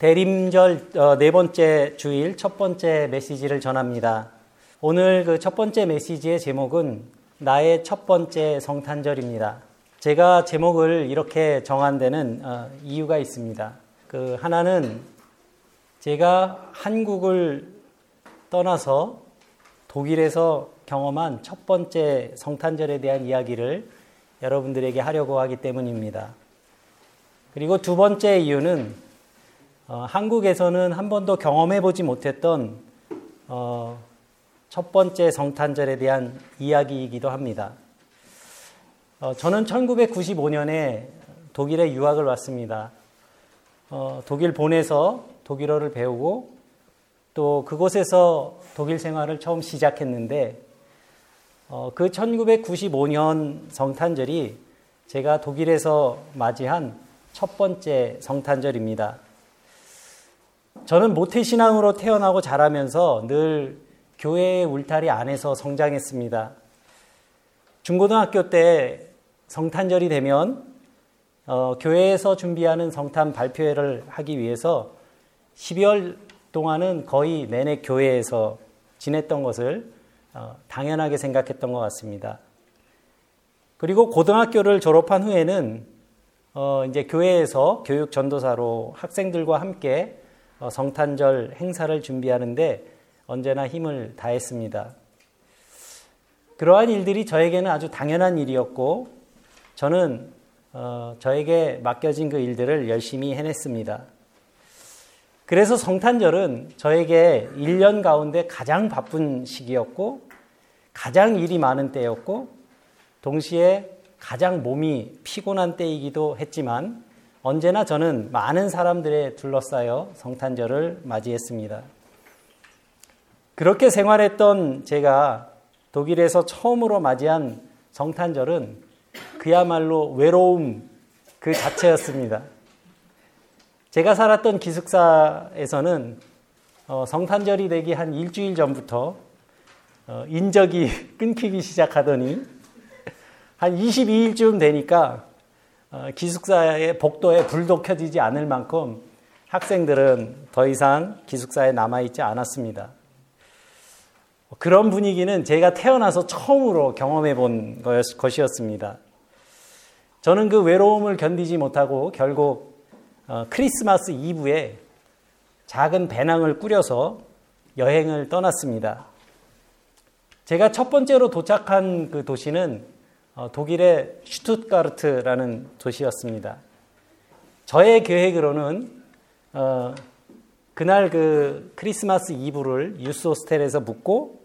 대림절 어, 네 번째 주일 첫 번째 메시지를 전합니다. 오늘 그 첫 번째 메시지의 제목은 나의 첫 번째 성탄절입니다. 제가 제목을 이렇게 정한 데는 어, 이유가 있습니다. 그 하나는 제가 한국을 떠나서 독일에서 경험한 첫 번째 성탄절에 대한 이야기를 여러분들에게 하려고 하기 때문입니다. 그리고 두 번째 이유는 어, 한국에서는 한 번도 경험해 보지 못했던 어, 첫 번째 성탄절에 대한 이야기이기도 합니다. 어, 저는 1995년에 독일에 유학을 왔습니다. 어, 독일 본에서 독일어를 배우고 또 그곳에서 독일 생활을 처음 시작했는데 어, 그 1995년 성탄절이 제가 독일에서 맞이한 첫 번째 성탄절입니다. 저는 모태신앙으로 태어나고 자라면서 늘 교회의 울타리 안에서 성장했습니다. 중고등학교 때 성탄절이 되면 어, 교회에서 준비하는 성탄 발표회를 하기 위해서 12월 동안은 거의 내내 교회에서 지냈던 것을 어, 당연하게 생각했던 것 같습니다. 그리고 고등학교를 졸업한 후에는 어, 이제 교회에서 교육 전도사로 학생들과 함께 어, 성탄절 행사를 준비하는데 언제나 힘을 다했습니다. 그러한 일들이 저에게는 아주 당연한 일이었고 저는 어, 저에게 맡겨진 그 일들을 열심히 해냈습니다. 그래서 성탄절은 저에게 1년 가운데 가장 바쁜 시기였고 가장 일이 많은 때였고 동시에 가장 몸이 피곤한 때이기도 했지만 언제나 저는 많은 사람들에 둘러싸여 성탄절을 맞이했습니다. 그렇게 생활했던 제가 독일에서 처음으로 맞이한 성탄절은 그야말로 외로움 그 자체였습니다. 제가 살았던 기숙사에서는 어, 성탄절이 되기 한 일주일 전부터 어, 인적이 끊기기 시작하더니 한 22일쯤 되니까 어, 기숙사의 복도에 불도 켜지지 않을 만큼 학생들은 더 이상 기숙사에 남아있지 않았습니다. 그런 분위기는 제가 태어나서 처음으로 경험해 본 것이었습니다. 저는 그 외로움을 견디지 못하고 결국 어, 크리스마스 이브에 작은 배낭을 꾸려서 여행을 떠났습니다. 제가 첫 번째로 도착한 그 도시는 어, 독일의 슈투트가르트라는 도시였습니다. 저의 계획으로는 어, 그날 그 크리스마스 이브를 유스 호스텔에서 묵고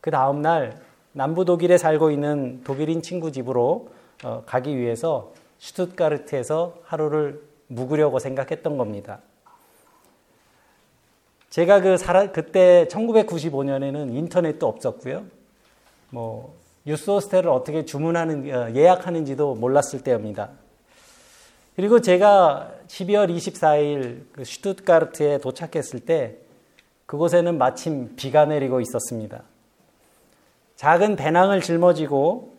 그 다음 날 남부 독일에 살고 있는 독일인 친구 집으로 어, 가기 위해서 슈투트가르트에서 하루를 묵으려고 생각했던 겁니다. 제가 그 살아, 그때 1995년에는 인터넷도 없었고요. 뭐 뉴스 호스텔을 어떻게 주문하는 어, 예약하는지도 몰랐을 때입니다. 그리고 제가 12월 24일 그 슈투트가르트에 도착했을 때 그곳에는 마침 비가 내리고 있었습니다. 작은 배낭을 짊어지고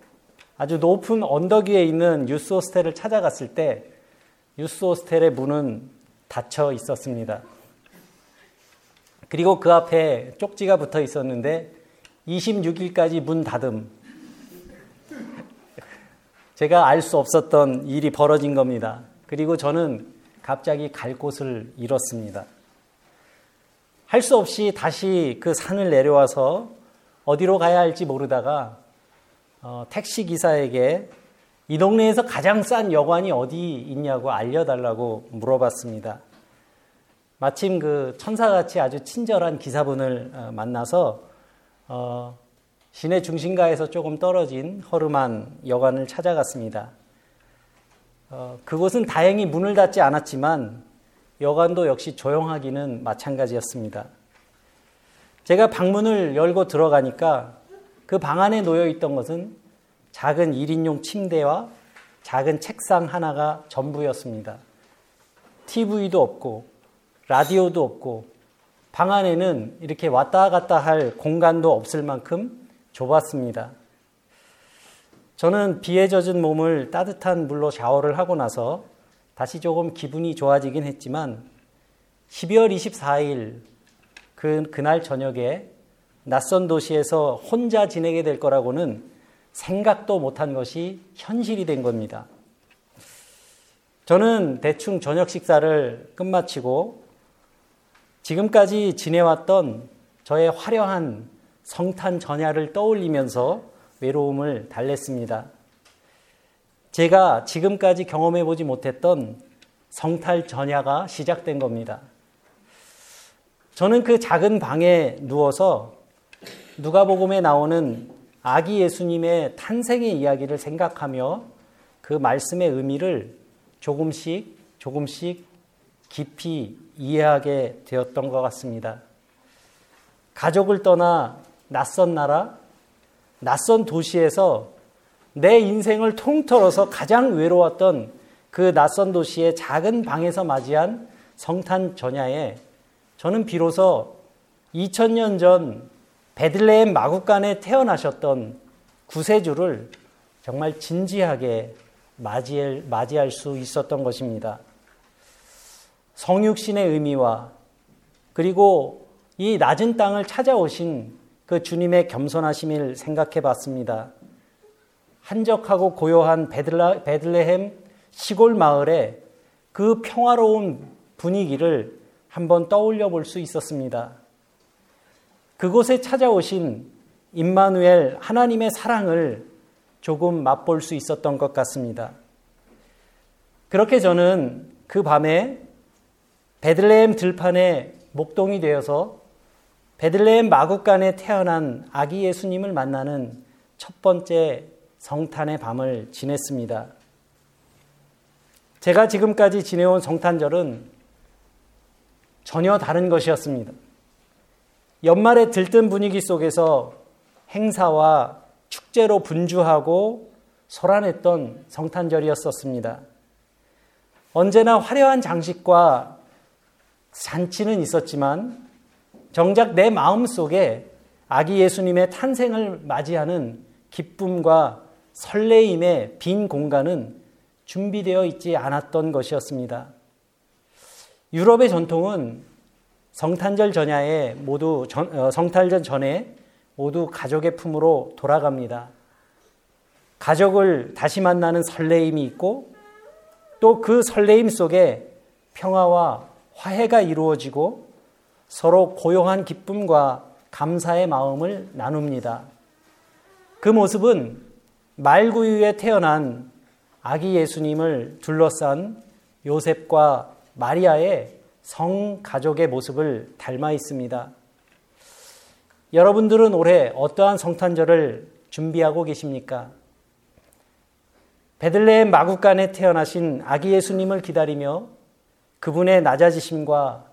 아주 높은 언덕 위에 있는 유스 호스텔을 찾아갔을 때 유스 호스텔의 문은 닫혀 있었습니다. 그리고 그 앞에 쪽지가 붙어 있었는데 26일까지 문 닫음 제가 알 수 없었던 일이 벌어진 겁니다. 그리고 저는 갑자기 갈 곳을 잃었습니다. 할 수 없이 다시 그 산을 내려와서 어디로 가야 할지 모르다가 어, 택시 기사에게 이 동네에서 가장 싼 여관이 어디 있냐고 알려달라고 물어봤습니다. 마침 그 천사같이 아주 친절한 기사분을 어, 만나서 어, 시내 중심가에서 조금 떨어진 허름한 여관을 찾아갔습니다. 어, 그곳은 다행히 문을 닫지 않았지만 여관도 역시 조용하기는 마찬가지였습니다. 제가 방문을 열고 들어가니까 그 방 안에 놓여 있던 것은 작은 1인용 침대와 작은 책상 하나가 전부였습니다. TV도 없고 라디오도 없고 방 안에는 이렇게 왔다 갔다 할 공간도 없을 만큼 좁았습니다. 저는 비에 젖은 몸을 따뜻한 물로 샤워를 하고 나서 다시 조금 기분이 좋아지긴 했지만 12월 24일 그, 그날 저녁에 낯선 도시에서 혼자 지내게 될 거라고는 생각도 못한 것이 현실이 된 겁니다. 저는 대충 저녁 식사를 끝마치고 지금까지 지내왔던 저의 화려한 성탄 전야를 떠올리면서 외로움을 달랬습니다. 제가 지금까지 경험해 보지 못했던 성탈 전야가 시작된 겁니다. 저는 그 작은 방에 누워서 누가복음에 나오는 아기 예수님의 탄생의 이야기를 생각하며 그 말씀의 의미를 조금씩 조금씩 깊이 이해하게 되었던 것 같습니다. 가족을 떠나 낯선 나라, 낯선 도시에서 내 인생을 통틀어서 가장 외로웠던 그 낯선 도시의 작은 방에서 맞이한 성탄 전야에 저는 비로소 2000년 전 베들레헴 마국간에 태어나셨던 구세주를 정말 진지하게 맞이할, 맞이할 수 있었던 것입니다. 성육신의 의미와 그리고 이 낮은 땅을 찾아오신 그 주님의 겸손하심을 생각해 봤습니다. 한적하고 고요한 베들라, 베들레헴 시골 마을에 그 평화로운 분위기를 한번 떠올려 볼 수 있었습니다. 그곳에 찾아오신 임마누엘 하나님의 사랑을 조금 맛볼 수 있었던 것 같습니다. 그렇게 저는 그 밤에 베들레헴 들판에 목동이 되어서 베들레헴 마국간에 태어난 아기 예수님을 만나는 첫 번째 성탄의 밤을 지냈습니다. 제가 지금까지 지내온 성탄절은 전혀 다른 것이었습니다. 연말에 들뜬 분위기 속에서 행사와 축제로 분주하고 소란했던 성탄절이었었습니다. 언제나 화려한 장식과 잔치는 있었지만 정작 내 마음 속에 아기 예수님의 탄생을 맞이하는 기쁨과 설레임의 빈 공간은 준비되어 있지 않았던 것이었습니다. 유럽의 전통은 성탄절 전야에 모두 전, 어, 성탄절 전에 모두 가족의 품으로 돌아갑니다. 가족을 다시 만나는 설레임이 있고 또 그 설레임 속에 평화와 화해가 이루어지고 서로 고요한 기쁨과 감사의 마음을 나눕니다. 그 모습은 말구유에 태어난 아기 예수님을 둘러싼 요셉과 마리아의 성가족의 모습을 닮아 있습니다. 여러분들은 올해 어떠한 성탄절을 준비하고 계십니까? 베들레헴 마국간에 태어나신 아기 예수님을 기다리며 그분의 낮아지심과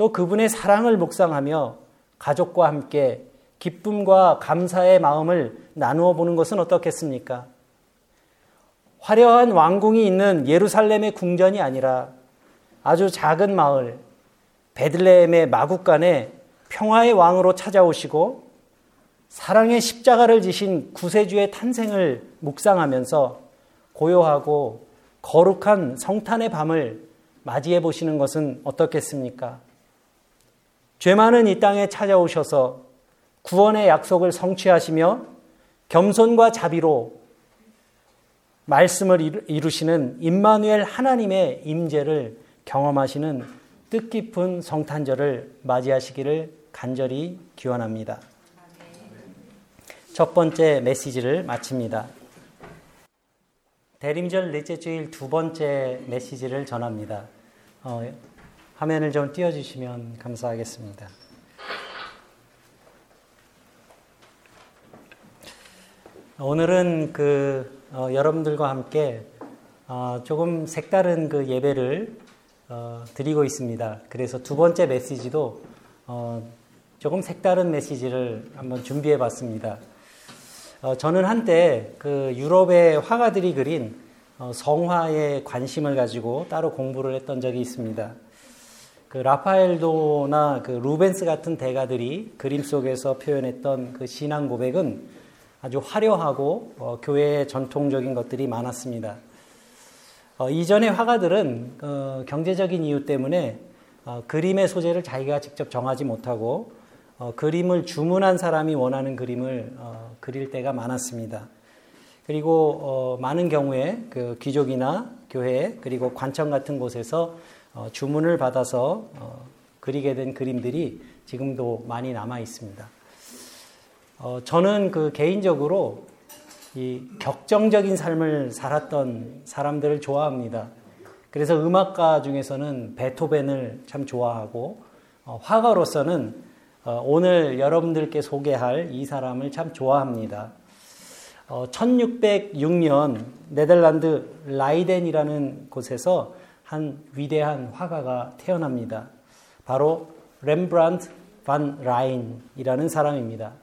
또 그분의 사랑을 묵상하며 가족과 함께 기쁨과 감사의 마음을 나누어 보는 것은 어떻겠습니까? 화려한 왕궁이 있는 예루살렘의 궁전이 아니라 아주 작은 마을 베들레헴의 마국간에 평화의 왕으로 찾아오시고 사랑의 십자가를 지신 구세주의 탄생을 묵상하면서 고요하고 거룩한 성탄의 밤을 맞이해 보시는 것은 어떻겠습니까? 죄 많은 이 땅에 찾아오셔서 구원의 약속을 성취하시며 겸손과 자비로 말씀을 이루시는 임마누엘 하나님의 임재를 경험하시는 뜻깊은 성탄절을 맞이하시기를 간절히 기원합니다. 첫 번째 메시지를 마칩니다. 대림절 넷째 주일 두 번째 메시지를 전합니다. 어, 화면을 좀 띄워주시면 감사하겠습니다. 오늘은 그 어, 여러분들과 함께 어, 조금 색다른 그 예배를 어, 드리고 있습니다. 그래서 두 번째 메시지도 어, 조금 색다른 메시지를 한번 준비해 봤습니다. 어, 저는 한때 그 유럽의 화가들이 그린 어, 성화에 관심을 가지고 따로 공부를 했던 적이 있습니다. 그 라파엘도나 그 루벤스 같은 대가들이 그림 속에서 표현했던 그 신앙 고백은 아주 화려하고 어, 교회의 전통적인 것들이 많았습니다. 어, 이전의 화가들은 어, 경제적인 이유 때문에 어, 그림의 소재를 자기가 직접 정하지 못하고 어, 그림을 주문한 사람이 원하는 그림을 어, 그릴 때가 많았습니다. 그리고 어, 많은 경우에 그 귀족이나 교회 그리고 관청 같은 곳에서 어, 주문을 받아서 어, 그리게 된 그림들이 지금도 많이 남아 있습니다. 저는 그 개인적으로 이 격정적인 삶을 살았던 사람들을 좋아합니다. 그래서 음악가 중에서는 베토벤을 참 좋아하고 화가로서는 오늘 여러분들께 소개할 이 사람을 참 좋아합니다. 1606년 어, 네덜란드 라이덴이라는 곳에서 한 위대한 화가가 태어납니다. 바로 렘브란트 반 라인이라는 사람입니다.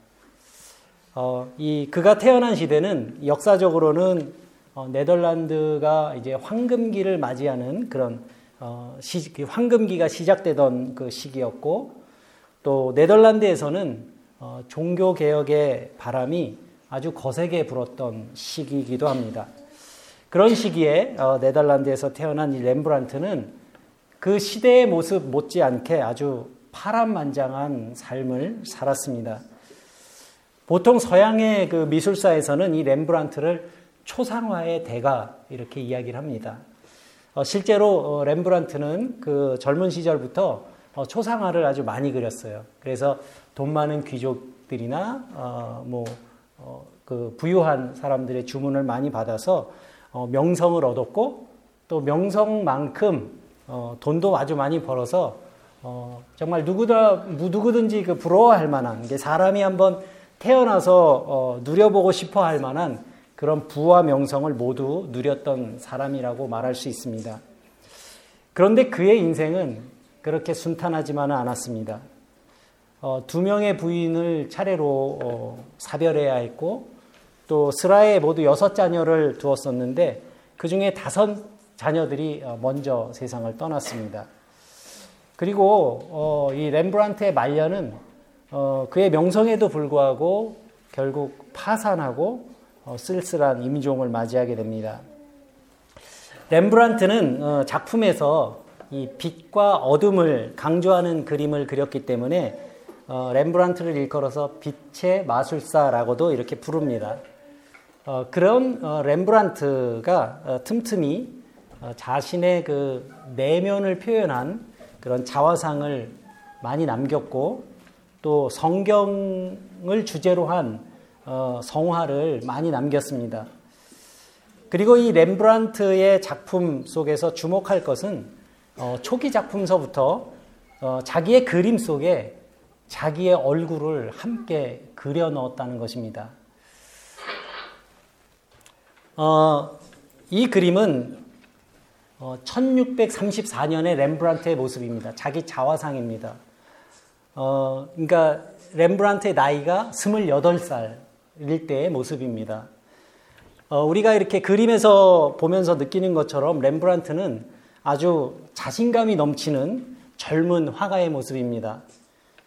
어, 이 그가 태어난 시대는 역사적으로는 어, 네덜란드가 이제 황금기를 맞이하는 그런 어, 시, 그 황금기가 시작되던 그 시기였고 또 네덜란드에서는 어, 종교 개혁의 바람이 아주 거세게 불었던 시기이기도 합니다. 그런 시기에 어, 네덜란드에서 태어난 이 렘브란트는 그 시대의 모습 못지않게 아주 파란만장한 삶을 살았습니다. 보통 서양의 그 미술사에서는 이 렘브란트를 초상화의 대가 이렇게 이야기를 합니다. 어, 실제로 어, 렘브란트는 그 젊은 시절부터 어, 초상화를 아주 많이 그렸어요. 그래서 돈 많은 귀족들이나 어, 뭐그 부유한 사람들의 주문을 많이 받아서 어, 명성을 얻었고 또 명성만큼 어, 돈도 아주 많이 벌어서 어, 정말 누구다 누구든지 그 부러워할 만한 게 사람이 한번 태어나서 어, 누려보고 싶어 할 만한 그런 부와 명성을 모두 누렸던 사람이라고 말할 수 있습니다. 그런데 그의 인생은 그렇게 순탄하지만은 않았습니다. 어, 두 명의 부인을 차례로 어, 사별해야 했고 또 스라에 모두 여섯 자녀를 두었었는데 그 중에 다섯 자녀들이 어, 먼저 세상을 떠났습니다. 그리고 어, 이 렘브란트의 말년은 어, 그의 명성에도 불구하고 결국 파산하고 어, 쓸쓸한 임종을 맞이하게 됩니다. 렘브란트는 작품에서 이 빛과 어둠을 강조하는 그림을 그렸기 때문에 어, 렘브란트를 일컬어서 빛의 마술사라고도 이렇게 부릅니다. 어, 그런 어, 렘브란트가 어, 틈틈이 어, 자신의 그 내면을 표현한 그런 자화상을 많이 남겼고 또 성경을 주제로 한 어, 성화를 많이 남겼습니다. 그리고 이 렘브란트의 작품 속에서 주목할 것은 초기 작품서부터 자기의 그림 속에 자기의 얼굴을 함께 그려 넣었다는 것입니다. 어, 이 그림은 어, 1634년의 렘브란트의 모습입니다. 자기 자화상입니다. 어, 그러니까 렘브란트의 나이가 28살일 때의 모습입니다. 어, 우리가 이렇게 그림에서 보면서 느끼는 것처럼 렘브란트는 아주 자신감이 넘치는 젊은 화가의 모습입니다.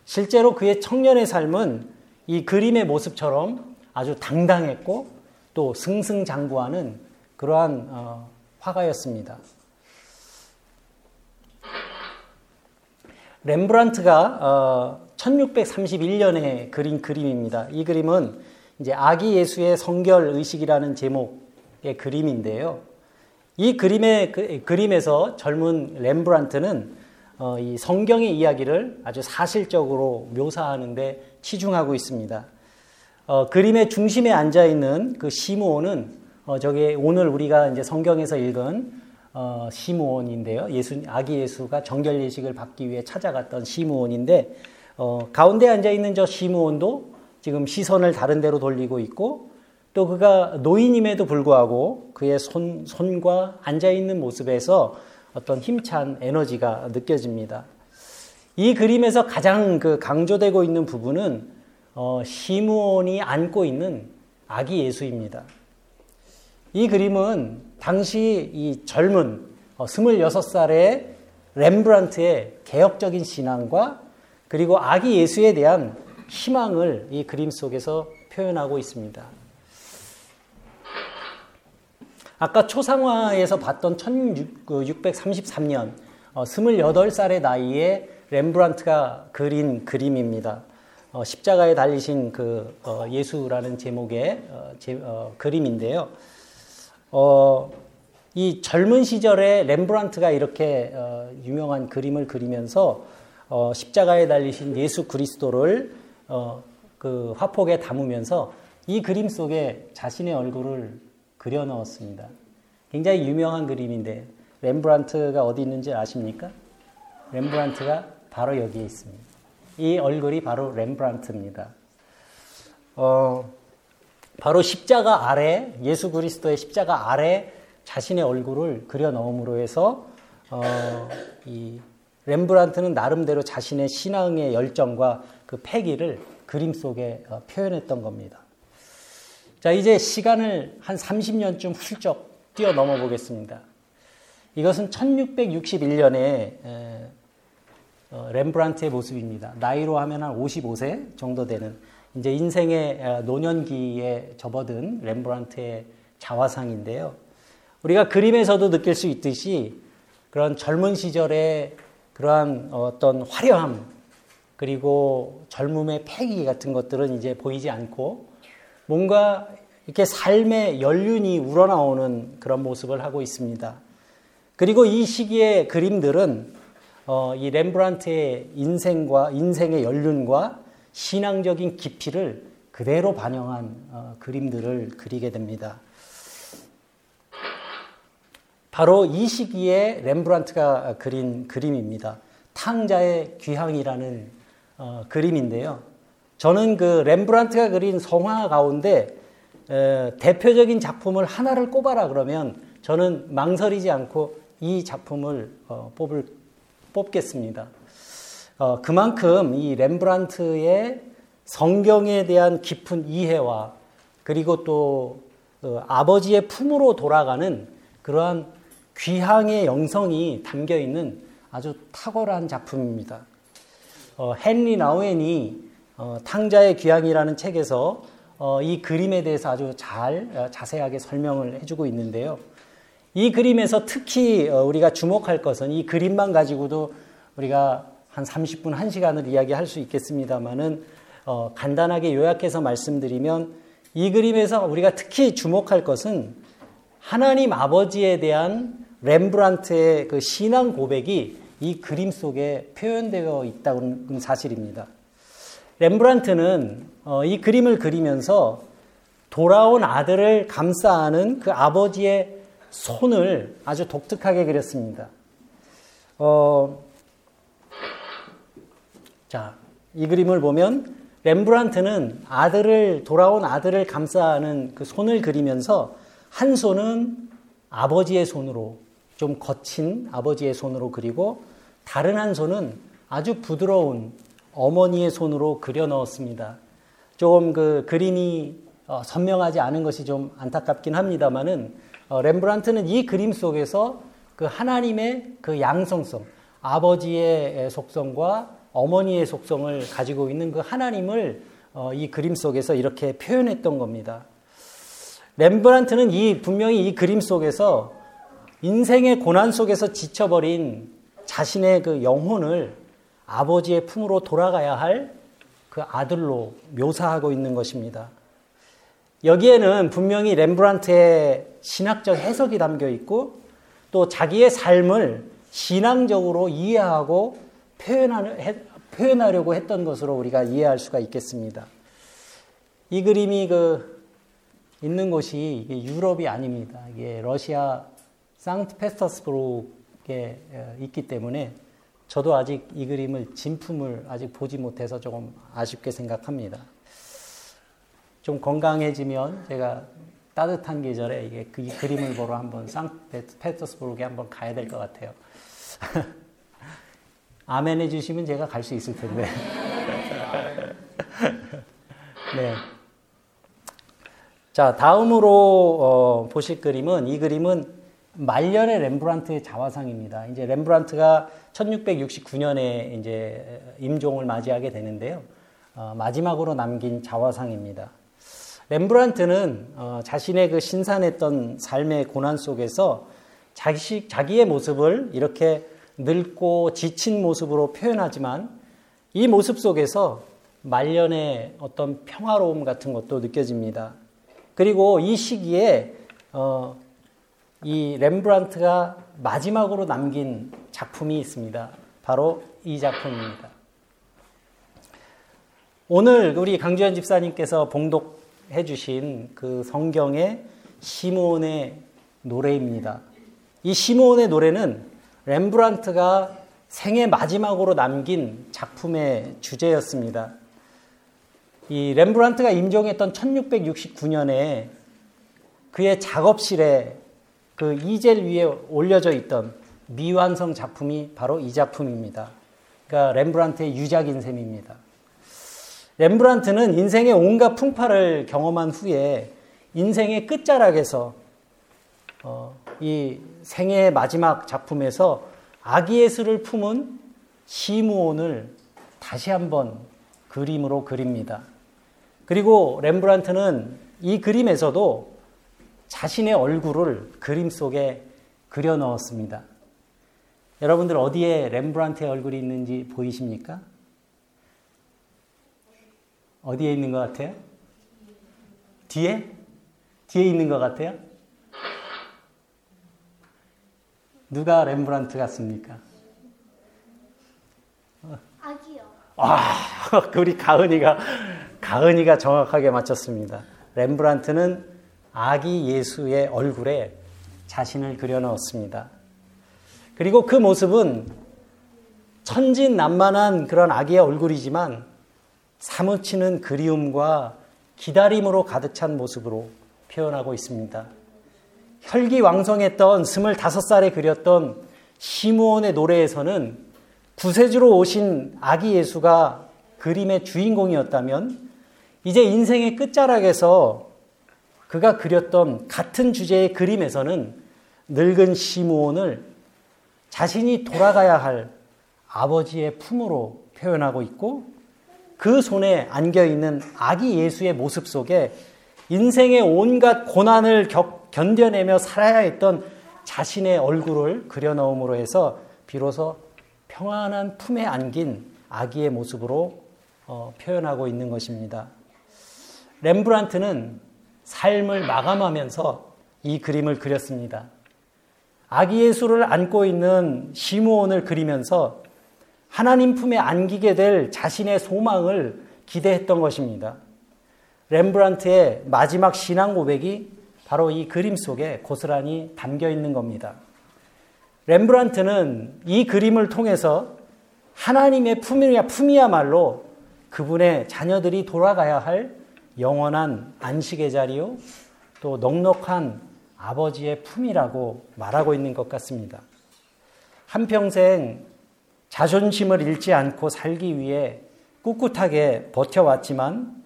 실제로 그의 청년의 삶은 이 그림의 모습처럼 아주 당당했고 또 승승장구하는 그러한 어, 화가였습니다. 렘브란트가 어, 1631년에 그린 그림입니다. 이 그림은 이제 아기 예수의 성결 의식이라는 제목의 그림인데요. 이 그림의 그, 그림에서 젊은 렘브란트는 어, 이 성경의 이야기를 아주 사실적으로 묘사하는데 치중하고 있습니다. 어, 그림의 중심에 앉아 있는 그 시므온은 어, 저게 오늘 우리가 이제 성경에서 읽은 어, 시므온인데요. 예수 아기 예수가 정결 예식을 받기 위해 찾아갔던 시므온인데 어, 가운데 앉아 있는 저 시므온도 지금 시선을 다른 데로 돌리고 있고 또 그가 노인임에도 불구하고 그의 손 손과 앉아 있는 모습에서 어떤 힘찬 에너지가 느껴집니다. 이 그림에서 가장 그 강조되고 있는 부분은 어, 시므온이 안고 있는 아기 예수입니다. 이 그림은 당시 이 젊은 어, 26살의 렘브란트의 개혁적인 신앙과 그리고 아기 예수에 대한 희망을 이 그림 속에서 표현하고 있습니다. 아까 초상화에서 봤던 1633년 어, 28살의 나이에 렘브란트가 그린 그림입니다. 어, 십자가에 달리신 그 어, 예수라는 제목의 어, 제, 어, 그림인데요. 어, 이 젊은 시절에 렘브란트가 이렇게 어, 유명한 그림을 그리면서 어, 십자가에 달리신 예수 그리스도를 어, 그 화폭에 담으면서 이 그림 속에 자신의 얼굴을 그려 넣었습니다. 굉장히 유명한 그림인데 렘브란트가 어디 있는지 아십니까? 렘브란트가 바로 여기에 있습니다. 이 얼굴이 바로 렘브란트입니다. 어, 바로 십자가 아래 예수 그리스도의 십자가 아래 자신의 얼굴을 그려 넣음으로 해서 어, 이 렘브란트는 나름대로 자신의 신앙의 열정과 그 패기를 그림 속에 어, 표현했던 겁니다. 자, 이제 시간을 한 30년쯤 훌쩍 뛰어넘어 보겠습니다. 이것은 1661년에 어, 렘브란트의 모습입니다. 나이로 하면 한 55세 정도 되는 이제 인생의 노년기에 접어든 렘브란트의 자화상인데요. 우리가 그림에서도 느낄 수 있듯이 그런 젊은 시절의 그러한 어떤 화려함 그리고 젊음의 패기 같은 것들은 이제 보이지 않고 뭔가 이렇게 삶의 연륜이 우러나오는 그런 모습을 하고 있습니다. 그리고 이 시기의 그림들은 어, 이 렘브란트의 인생과 인생의 연륜과 신앙적인 깊이를 그대로 반영한 어, 그림들을 그리게 됩니다. 바로 이 시기에 렘브란트가 그린 그림입니다. 탕자의 귀향이라는 어, 그림인데요. 저는 그 렘브란트가 그린 성화 가운데 에, 대표적인 작품을 하나를 꼽아라 그러면 저는 망설이지 않고 이 작품을 어, 뽑을 뽑겠습니다. 어, 그만큼 이 렘브란트의 성경에 대한 깊은 이해와 그리고 또 어, 아버지의 품으로 돌아가는 그러한 귀향의 영성이 담겨 있는 아주 탁월한 작품입니다. 어, 헨리 나우엔이 어, 탕자의 귀향이라는 책에서 어, 이 그림에 대해서 아주 잘 어, 자세하게 설명을 해주고 있는데요. 이 그림에서 특히 어, 우리가 주목할 것은 이 그림만 가지고도 우리가 한 30분, 1시간을 이야기할 수 있겠습니다만은 어, 간단하게 요약해서 말씀드리면 이 그림에서 우리가 특히 주목할 것은 하나님 아버지에 대한 렘브란트의 그 신앙 고백이 이 그림 속에 표현되어 있다는 사실입니다. 렘브란트는 어, 이 그림을 그리면서 돌아온 아들을 감싸 안은 그 아버지의 손을 아주 독특하게 그렸습니다. 어, 자, 이 그림을 보면 렘브란트는 아들을 돌아온 아들을 감싸는 그 손을 그리면서 한 손은 아버지의 손으로 좀 거친 아버지의 손으로 그리고 다른 한 손은 아주 부드러운 어머니의 손으로 그려 넣었습니다. 조금 그 그림이 어, 선명하지 않은 것이 좀 안타깝긴 합니다만은 어, 렘브란트는 이 그림 속에서 그 하나님의 그 양성성, 아버지의 속성과 어머니의 속성을 가지고 있는 그 하나님을 어, 이 그림 속에서 이렇게 표현했던 겁니다. 렘브란트는 이 분명히 이 그림 속에서 인생의 고난 속에서 지쳐버린 자신의 그 영혼을 아버지의 품으로 돌아가야 할 그 아들로 묘사하고 있는 것입니다. 여기에는 분명히 렘브란트의 신학적 해석이 담겨 있고 또 자기의 삶을 신앙적으로 이해하고 표현하려 고 했던 것으로 우리가 이해할 수가 있겠습니다. 이 그림이 그 있는 곳이 유럽이 아닙니다. 이게 러시아 상트페터스부르크에 있기 때문에 저도 아직 이 그림을 진품을 아직 보지 못해서 조금 아쉽게 생각합니다. 좀 건강해지면 제가 따뜻한 계절에 이게 그 그림을 보러 한번 상페터스부르크에 한번 가야 될 것 같아요. 아멘 해주시면 제가 갈 수 있을 텐데. 네. 자, 다음으로 어, 보실 그림은 이 그림은 말년의 렘브란트의 자화상입니다. 이제 렘브란트가 1669년에 이제 임종을 맞이하게 되는데요. 어, 마지막으로 남긴 자화상입니다. 렘브란트는 어, 자신의 그 신선했던 삶의 고난 속에서 자기, 자기의 모습을 이렇게 늙고 지친 모습으로 표현하지만 이 모습 속에서 말년의 어떤 평화로움 같은 것도 느껴집니다. 그리고 이 시기에 어, 이 렘브란트가 마지막으로 남긴 작품이 있습니다. 바로 이 작품입니다. 오늘 우리 강주현 집사님께서 봉독 해 주신 그 성경의 시몬의 노래입니다. 이 시몬의 노래는 렘브란트가 생애 마지막으로 남긴 작품의 주제였습니다. 이 렘브란트가 임종했던 1669년에 그의 작업실에 그 이젤 위에 올려져 있던 미완성 작품이 바로 이 작품입니다. 그러니까 렘브란트의 유작인 셈입니다. 렘브란트는 인생의 온갖 풍파를 경험한 후에 인생의 끝자락에서 어, 이 생애의 마지막 작품에서 아기 예수를 품은 시무온을 다시 한번 그림으로 그립니다. 그리고 렘브란트는 이 그림에서도 자신의 얼굴을 그림 속에 그려 넣었습니다. 여러분들 어디에 렘브란트의 얼굴이 있는지 보이십니까? 어디에 있는 것 같아요? 뒤에? 뒤에 있는 것 같아요? 누가 렘브란트 같습니까? 아기요. 아, 우리 가은이가 가은이가 정확하게 맞췄습니다. 렘브란트는 아기 예수의 얼굴에 자신을 그려 넣었습니다. 그리고 그 모습은 천진난만한 그런 아기의 얼굴이지만 사무치는 그리움과 기다림으로 가득 찬 모습으로 표현하고 있습니다. 혈기왕성했던 25살에 그렸던 시므온의 노래에서는 구세주로 오신 아기 예수가 그림의 주인공이었다면 이제 인생의 끝자락에서 그가 그렸던 같은 주제의 그림에서는 늙은 시므온을 자신이 돌아가야 할 아버지의 품으로 표현하고 있고 그 손에 안겨 있는 아기 예수의 모습 속에 인생의 온갖 고난을 겪, 견뎌내며 살아야 했던 자신의 얼굴을 그려넣음으로 해서 비로소 평안한 품에 안긴 아기의 모습으로 어, 표현하고 있는 것입니다. 렘브란트는 삶을 마감하면서 이 그림을 그렸습니다. 아기 예수를 안고 있는 시므온을 그리면서 하나님 품에 안기게 될 자신의 소망을 기대했던 것입니다. 렘브란트의 마지막 신앙 고백이 바로 이 그림 속에 고스란히 담겨 있는 겁니다. 렘브란트는 이 그림을 통해서 하나님의 품이야, 품이야말로 그분의 자녀들이 돌아가야 할 영원한 안식의 자리요, 또 넉넉한 아버지의 품이라고 말하고 있는 것 같습니다. 한평생 자존심을 잃지 않고 살기 위해 꿋꿋하게 버텨왔지만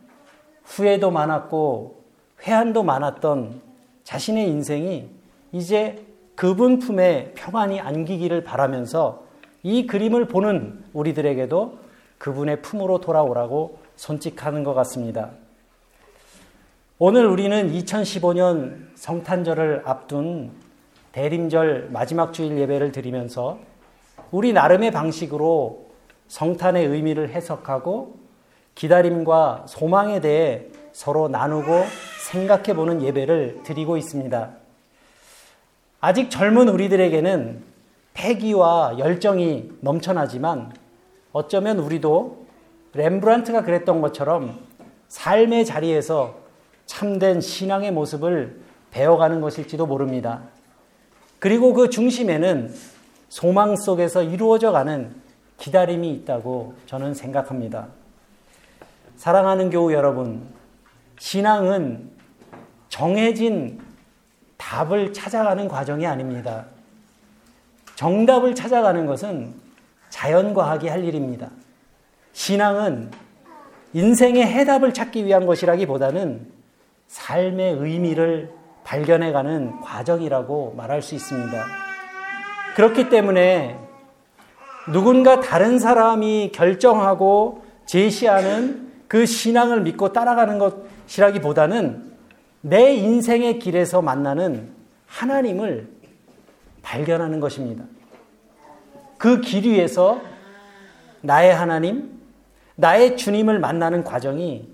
후회도 많았고 회한도 많았던 자신의 인생이 이제 그분 품에 평안히 안기기를 바라면서 이 그림을 보는 우리들에게도 그분의 품으로 돌아오라고 손짓하는 것 같습니다. 오늘 우리는 2015년 성탄절을 앞둔 대림절 마지막 주일 예배를 드리면서 우리 나름의 방식으로 성탄의 의미를 해석하고 기다림과 소망에 대해 서로 나누고 생각해 보는 예배를 드리고 있습니다. 아직 젊은 우리들에게는 패기와 열정이 넘쳐나지만 어쩌면 우리도 렘브란트가 그랬던 것처럼 삶의 자리에서 참된 신앙의 모습을 배워가는 것일지도 모릅니다. 그리고 그 중심에는 소망 속에서 이루어져 가는 기다림이 있다고 저는 생각합니다. 사랑하는 교우 여러분, 신앙은 정해진 답을 찾아가는 과정이 아닙니다. 정답을 찾아가는 것은 자연과학이 할 일입니다. 신앙은 인생의 해답을 찾기 위한 것이라기보다는 삶의 의미를 발견해가는 과정이라고 말할 수 있습니다. 그렇기 때문에 누군가 다른 사람이 결정하고 제시하는 그 신앙을 믿고 따라가는 것이라기보다는 내 인생의 길에서 만나는 하나님을 발견하는 것입니다. 그 길 위에서 나의 하나님, 나의 주님을 만나는 과정이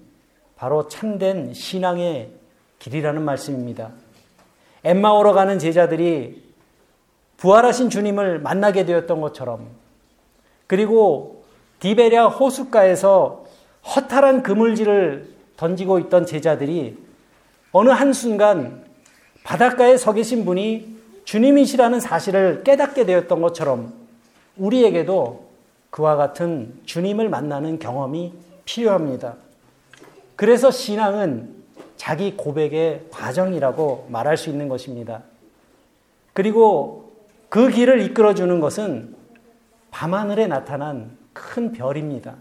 바로 참된 신앙의 길이라는 말씀입니다. 엠마오로 가는 제자들이 부활하신 주님을 만나게 되었던 것처럼 그리고 디베랴 호숫가에서 허탈한 그물질을 던지고 있던 제자들이 어느 한순간 바닷가에 서 계신 분이 주님이시라는 사실을 깨닫게 되었던 것처럼 우리에게도 그와 같은 주님을 만나는 경험이 필요합니다. 그래서 신앙은 자기 고백의 과정이라고 말할 수 있는 것입니다. 그리고 그 길을 이끌어 주는 것은 밤하늘에 나타난 큰 별입니다.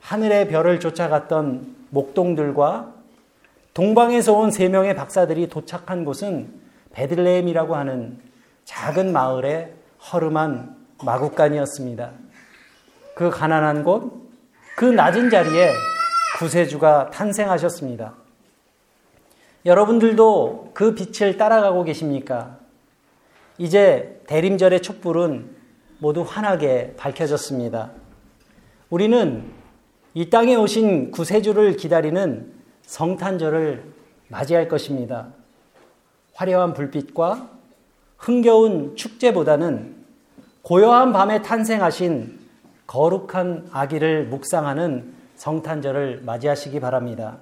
하늘의 별을 쫓아갔던 목동들과 동방에서 온 세 명의 박사들이 도착한 곳은 베들레헴이라고 하는 작은 마을의 허름한 마국간이었습니다. 그 가난한 곳, 그 낮은 자리에 구세주가 탄생하셨습니다. 여러분들도 그 빛을 따라가고 계십니까? 이제 대림절의 촛불은 모두 환하게 밝혀졌습니다. 우리는 이 땅에 오신 구세주를 기다리는 성탄절을 맞이할 것입니다. 화려한 불빛과 흥겨운 축제보다는 고요한 밤에 탄생하신 거룩한 아기를 묵상하는 성탄절을 맞이하시기 바랍니다.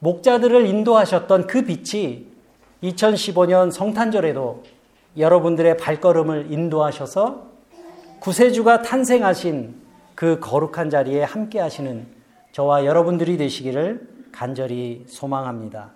목자들을 인도하셨던 그 빛이 2015년 성탄절에도 여러분들의 발걸음을 인도하셔서 구세주가 탄생하신 그 거룩한 자리에 함께 하시는 저와 여러분들이 되시기를 간절히 소망합니다.